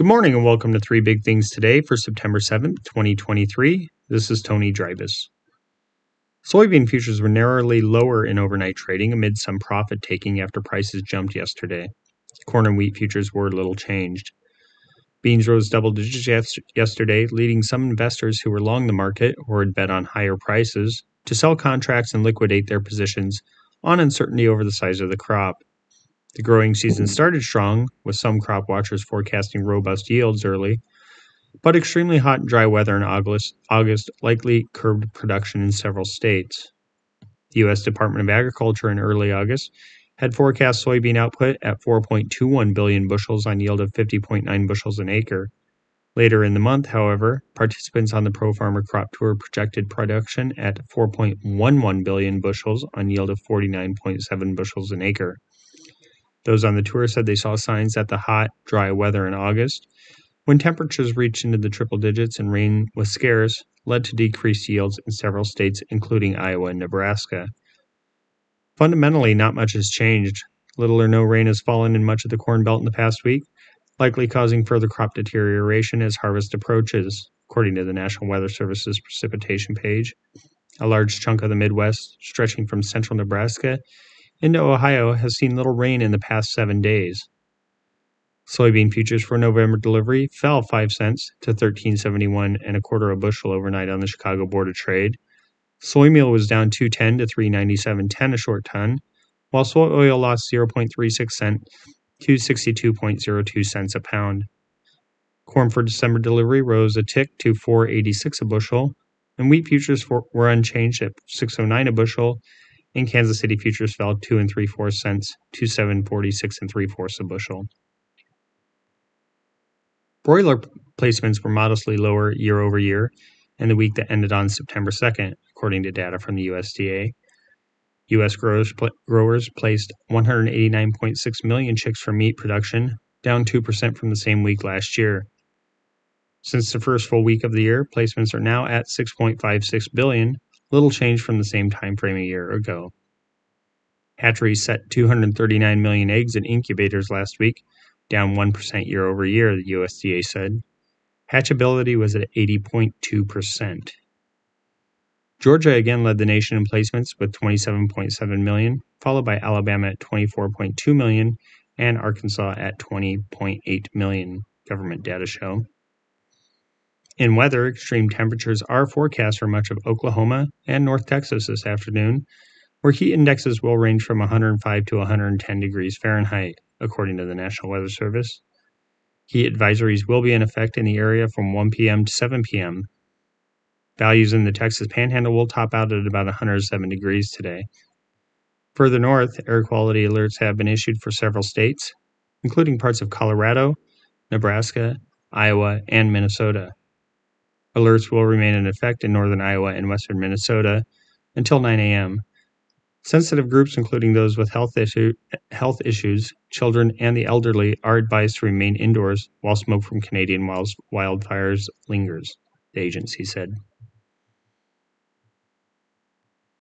Good morning and welcome to Three Big Things today for September 7th, 2023. This is Tony Dreibus. Soybean futures were narrowly lower in overnight trading amid some profit taking after prices jumped yesterday. Corn and wheat futures were little changed. Beans rose double digits yesterday, leading some investors who were long the market or had bet on higher prices to sell contracts and liquidate their positions on uncertainty over the size of the crop. The growing season started strong, with some crop watchers forecasting robust yields early, but extremely hot and dry weather in August, August likely curbed production in several states. The U.S. Department of Agriculture in early August had forecast soybean output at 4.21 billion bushels on yield of 50.9 bushels an acre. Later in the month, however, participants on the Pro Farmer Crop Tour projected production at 4.11 billion bushels on yield of 49.7 bushels an acre. Those on the tour said they saw signs that the hot, dry weather in August, when temperatures reached into the triple digits and rain was scarce, led to decreased yields in several states, including Iowa and Nebraska. Fundamentally, not much has changed. Little or no rain has fallen in much of the Corn Belt in the past week, likely causing further crop deterioration as harvest approaches, according to the National Weather Service's precipitation page. A large chunk of the Midwest, stretching from central Nebraska into Ohio has seen little rain in the past seven days. Soybean futures for November delivery fell 5 cents to 13.71 and a quarter a bushel overnight on the Chicago Board of Trade. Soy meal was down 210 to 397.10 a short ton, while soy oil lost 0.36 cent to 62.02 cents a pound. Corn for December delivery rose a tick to 486 a bushel, and wheat futures for, were unchanged at 609 a bushel in Kansas City futures fell two and three fourths cents to seven forty six and three fourths a bushel. Broiler placements were modestly lower year over year in the week that ended on September 2nd, according to data from the USDA. U.S. growers, pl- growers placed 189.6 million chicks for meat production, down 2% from the same week last year. Since the first full week of the year, placements are now at 6.56 billion, little change from the same time frame a year ago. Hatcheries set 239 million eggs in incubators last week, down 1% year over year, the USDA said. Hatchability was at 80.2%. Georgia again led the nation in placements with 27.7 million, followed by Alabama at 24.2 million and Arkansas at 20.8 million, government data show. In weather, extreme temperatures are forecast for much of Oklahoma and North Texas this afternoon, where heat indexes will range from 105 to 110 degrees Fahrenheit, according to the National Weather Service. Heat advisories will be in effect in the area from 1 p.m. to 7 p.m. Values in the Texas Panhandle will top out at about 107 degrees today. Further north, air quality alerts have been issued for several states, including parts of Colorado, Nebraska, Iowa, and Minnesota. Alerts will remain in effect in northern Iowa and western Minnesota until 9 a.m. Sensitive groups, including those with health, issue, health issues, children, and the elderly, are advised to remain indoors while smoke from Canadian wildfires lingers, the agency said.